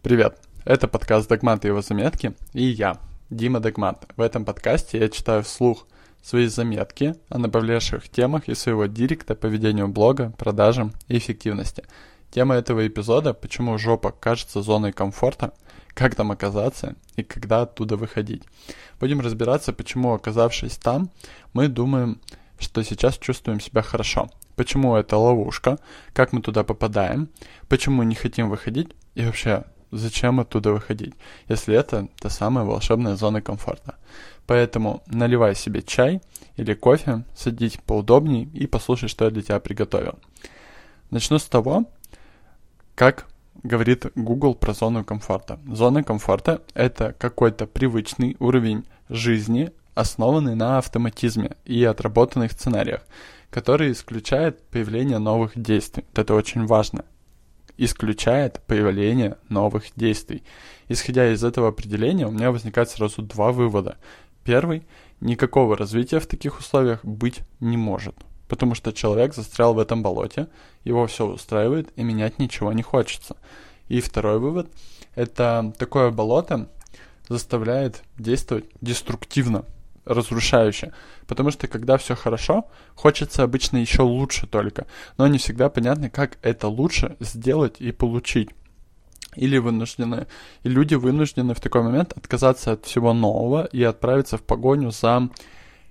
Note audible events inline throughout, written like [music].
Привет! Это подкаст «Догмат и его заметки» и я, Дима Догмат. В этом подкасте я читаю вслух свои заметки о наболевших темах из своего директа по ведению блога, продажам и эффективности. Тема этого эпизода – почему жопа кажется зоной комфорта, как там оказаться и когда оттуда выходить. Будем разбираться, почему, оказавшись там, мы думаем, что сейчас чувствуем себя хорошо. Почему это ловушка, как мы туда попадаем, почему не хотим выходить и вообще зачем оттуда выходить, если это та самая волшебная зона комфорта. Поэтому наливай себе чай или кофе, садись поудобней и послушай, что я для тебя приготовил. Начну с того, как говорит Google про зону комфорта. Зона комфорта – это какой-то привычный уровень жизни, основанный на автоматизме и отработанных сценариях, который исключает появление новых действий. Это очень важно исключает появление новых действий. Исходя из этого определения, у меня возникает сразу два вывода. Первый – никакого развития в таких условиях быть не может, потому что человек застрял в этом болоте, его все устраивает и менять ничего не хочется. И второй вывод – это такое болото заставляет действовать деструктивно, разрушающе. Потому что когда все хорошо, хочется обычно еще лучше только. Но не всегда понятно, как это лучше сделать и получить. Или вынуждены, и люди вынуждены в такой момент отказаться от всего нового и отправиться в погоню за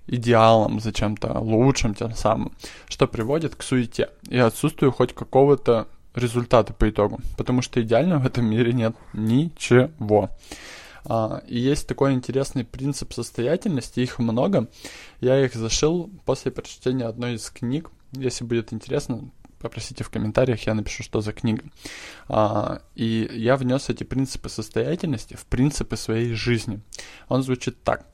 идеалом, за чем-то лучшим, тем самым, что приводит к суете и отсутствию хоть какого-то результата по итогу, потому что идеально в этом мире нет ничего. А, и есть такой интересный принцип состоятельности, их много. Я их зашил после прочтения одной из книг. Если будет интересно, попросите в комментариях, я напишу, что за книга. А, и я внес эти принципы состоятельности в принципы своей жизни. Он звучит так.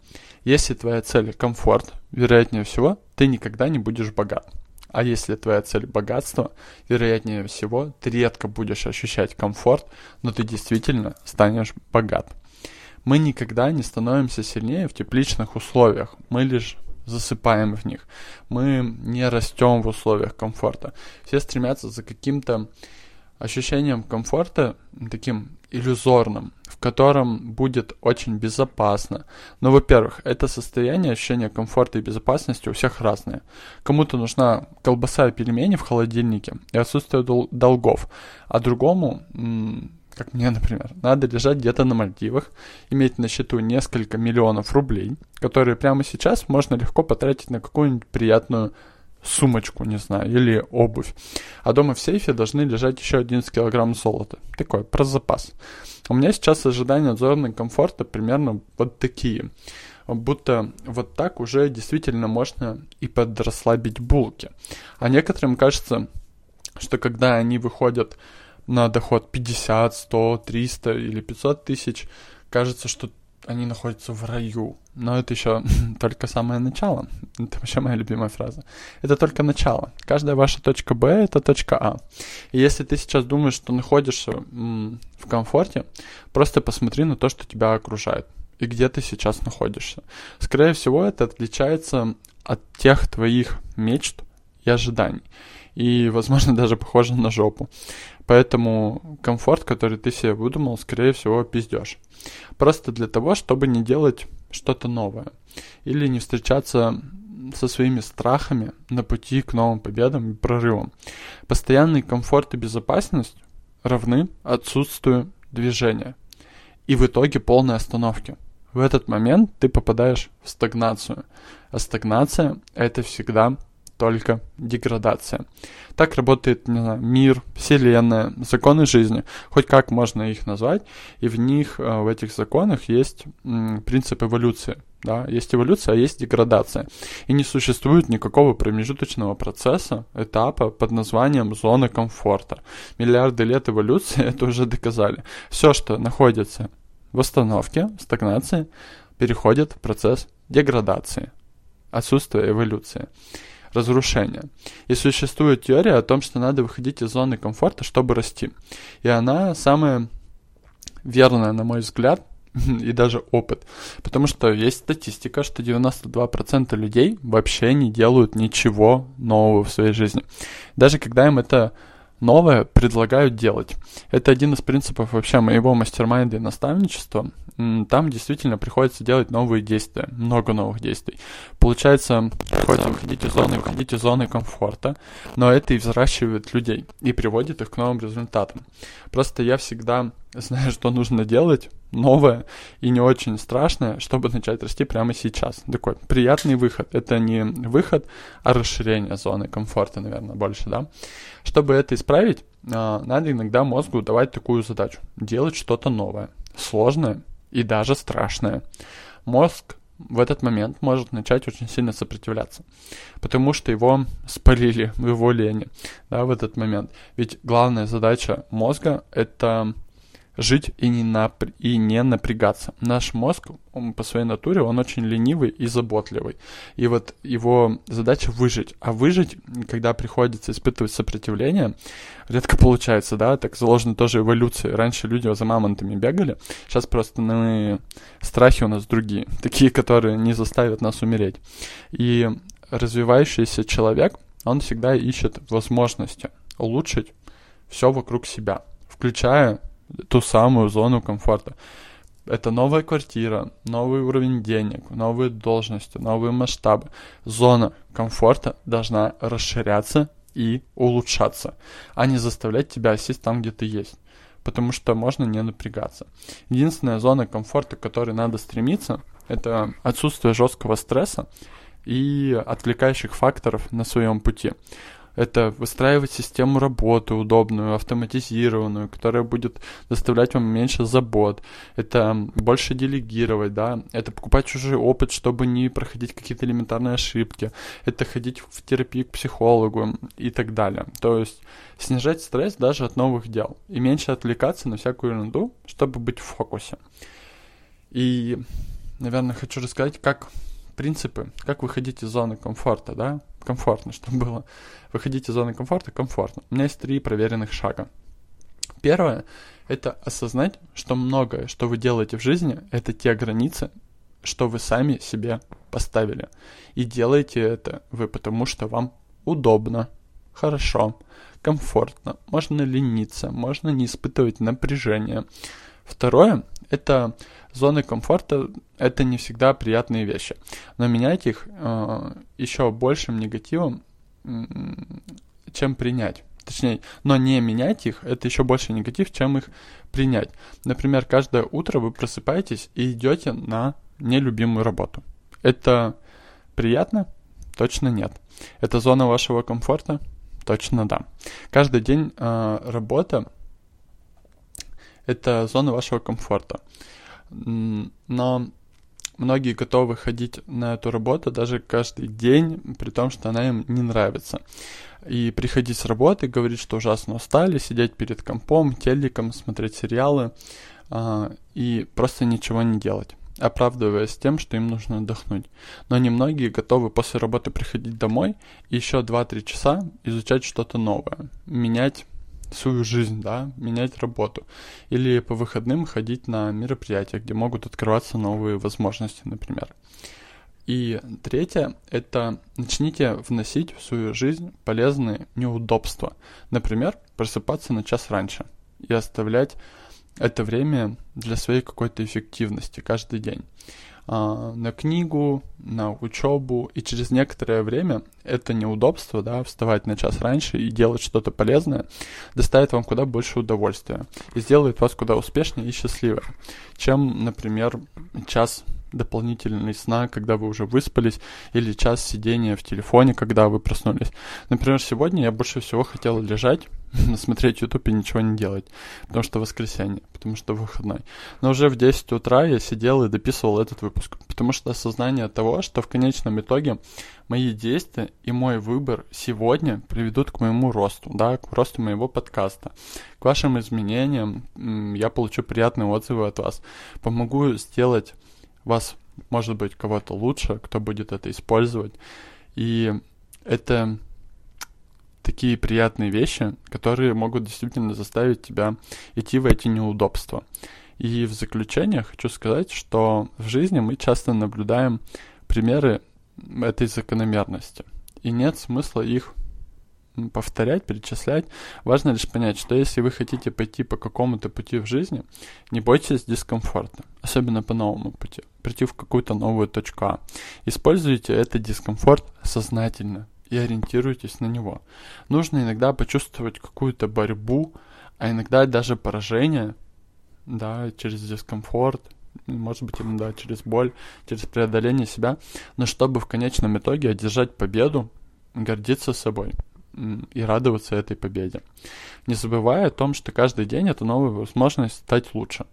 Если твоя цель комфорт, вероятнее всего, ты никогда не будешь богат. А если твоя цель богатство, вероятнее всего, ты редко будешь ощущать комфорт, но ты действительно станешь богат. Мы никогда не становимся сильнее в тепличных условиях, мы лишь засыпаем в них. Мы не растем в условиях комфорта. Все стремятся за каким-то ощущением комфорта, таким иллюзорным, в котором будет очень безопасно. Но, во-первых, это состояние ощущения комфорта и безопасности у всех разное. Кому-то нужна колбаса и пельмени в холодильнике и отсутствие дол- долгов, а другому как мне, например, надо лежать где-то на Мальдивах, иметь на счету несколько миллионов рублей, которые прямо сейчас можно легко потратить на какую-нибудь приятную сумочку, не знаю, или обувь. А дома в сейфе должны лежать еще 11 килограмм золота. Такой, про запас. У меня сейчас ожидания от зоны комфорта примерно вот такие. Будто вот так уже действительно можно и подрасслабить булки. А некоторым кажется, что когда они выходят на доход 50, 100, 300 или 500 тысяч, кажется, что они находятся в раю. Но это еще [laughs] только самое начало. Это вообще моя любимая фраза. Это только начало. Каждая ваша точка Б — это точка А. И если ты сейчас думаешь, что находишься в комфорте, просто посмотри на то, что тебя окружает. И где ты сейчас находишься. Скорее всего, это отличается от тех твоих мечт и ожиданий. И, возможно, [laughs] даже похоже на жопу. Поэтому комфорт, который ты себе выдумал, скорее всего, пиздешь. Просто для того, чтобы не делать что-то новое. Или не встречаться со своими страхами на пути к новым победам и прорывам. Постоянный комфорт и безопасность равны отсутствию движения. И в итоге полной остановки. В этот момент ты попадаешь в стагнацию. А стагнация – это всегда только деградация. Так работает не знаю, мир, вселенная, законы жизни. Хоть как можно их назвать. И в них, э, в этих законах есть принцип эволюции. Да, есть эволюция, а есть деградация. И не существует никакого промежуточного процесса, этапа под названием зона комфорта. Миллиарды лет эволюции [laughs] это уже доказали. Все, что находится в остановке, стагнации, переходит в процесс деградации, отсутствие эволюции разрушения. И существует теория о том, что надо выходить из зоны комфорта, чтобы расти. И она самая верная, на мой взгляд, [laughs] и даже опыт. Потому что есть статистика, что 92% людей вообще не делают ничего нового в своей жизни. Даже когда им это новое предлагают делать. Это один из принципов вообще моего мастер-майнда и наставничества. Там действительно приходится делать новые действия, много новых действий. Получается, приходится выходить из зоны, выходить из зоны комфорта, но это и взращивает людей и приводит их к новым результатам. Просто я всегда [laughs] знаю, что нужно делать, новое и не очень страшное, чтобы начать расти прямо сейчас. Такой приятный выход. Это не выход, а расширение зоны комфорта, наверное, больше, да. Чтобы это исправить, а, надо иногда мозгу давать такую задачу. Делать что-то новое, сложное и даже страшное. Мозг в этот момент может начать очень сильно сопротивляться, потому что его спалили в его лени, да, в этот момент. Ведь главная задача мозга — это жить и не, напр... и не напрягаться. Наш мозг, он по своей натуре, он очень ленивый и заботливый. И вот его задача выжить. А выжить, когда приходится испытывать сопротивление, редко получается, да, так заложено тоже эволюции. Раньше люди за мамонтами бегали, сейчас просто мы... страхи у нас другие, [laughs] такие, которые не заставят нас умереть. И развивающийся человек, он всегда ищет возможности улучшить все вокруг себя, включая ту самую зону комфорта. Это новая квартира, новый уровень денег, новые должности, новые масштабы. Зона комфорта должна расширяться и улучшаться, а не заставлять тебя сесть там, где ты есть. Потому что можно не напрягаться. Единственная зона комфорта, к которой надо стремиться, это отсутствие жесткого стресса и отвлекающих факторов на своем пути это выстраивать систему работы удобную, автоматизированную, которая будет доставлять вам меньше забот, это больше делегировать, да, это покупать чужой опыт, чтобы не проходить какие-то элементарные ошибки, это ходить в терапию к психологу и так далее. То есть снижать стресс даже от новых дел и меньше отвлекаться на всякую ерунду, чтобы быть в фокусе. И, наверное, хочу рассказать, как принципы, как выходить из зоны комфорта, да, комфортно, [laughs] чтобы было. Выходить из зоны комфорта комфортно. У меня есть три проверенных шага. Первое – это осознать, что многое, что вы делаете в жизни, это те границы, что вы сами себе поставили. И делаете это вы потому, что вам удобно, хорошо, комфортно, можно лениться, можно не испытывать напряжение. Второе – это зоны комфорта это не всегда приятные вещи. Но менять их э, еще большим негативом, чем принять. Точнее, но не менять их, это еще больше негатив, чем их принять. Например, каждое утро вы просыпаетесь и идете на нелюбимую работу. Это приятно? Точно нет. Это зона вашего комфорта? Точно да. Каждый день э, работа это зона вашего комфорта. Но многие готовы ходить на эту работу даже каждый день, при том, что она им не нравится. И приходить с работы, говорить, что ужасно устали, сидеть перед компом, телеком, смотреть сериалы а, и просто ничего не делать оправдываясь тем, что им нужно отдохнуть. Но немногие готовы после работы приходить домой и еще 2-3 часа изучать что-то новое, менять свою жизнь, да, менять работу. Или по выходным ходить на мероприятия, где могут открываться новые возможности, например. И третье – это начните вносить в свою жизнь полезные неудобства. Например, просыпаться на час раньше и оставлять это время для своей какой-то эффективности каждый день. А, на книгу, на учебу, и через некоторое время это неудобство, да, вставать на час раньше и делать что-то полезное, доставит вам куда больше удовольствия и сделает вас куда успешнее и счастливее, чем, например, час дополнительный сна, когда вы уже выспались, или час сидения в телефоне, когда вы проснулись. Например, сегодня я больше всего хотел лежать [laughs] смотреть YouTube и ничего не делать, потому что воскресенье, потому что выходной. Но уже в 10 утра я сидел и дописывал этот выпуск, потому что осознание того, что в конечном итоге мои действия и мой выбор сегодня приведут к моему росту, да, к росту моего подкаста, к вашим изменениям, я получу приятные отзывы от вас, помогу сделать вас, может быть, кого-то лучше, кто будет это использовать, и это такие приятные вещи, которые могут действительно заставить тебя идти в эти неудобства. И в заключение хочу сказать, что в жизни мы часто наблюдаем примеры этой закономерности. И нет смысла их повторять, перечислять. Важно лишь понять, что если вы хотите пойти по какому-то пути в жизни, не бойтесь дискомфорта, особенно по новому пути, прийти в какую-то новую точку А. Используйте этот дискомфорт сознательно и ориентируйтесь на него. Нужно иногда почувствовать какую-то борьбу, а иногда даже поражение, да, через дискомфорт, может быть, иногда через боль, через преодоление себя, но чтобы в конечном итоге одержать победу, гордиться собой и радоваться этой победе. Не забывая о том, что каждый день это новая возможность стать лучше.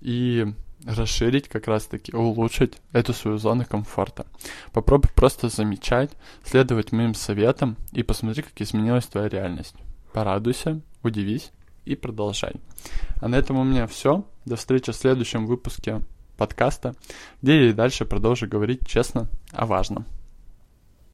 И расширить как раз-таки, улучшить эту свою зону комфорта. Попробуй просто замечать, следовать моим советам и посмотри, как изменилась твоя реальность. Порадуйся, удивись и продолжай. А на этом у меня все. До встречи в следующем выпуске подкаста, где я и дальше продолжу говорить честно о важном.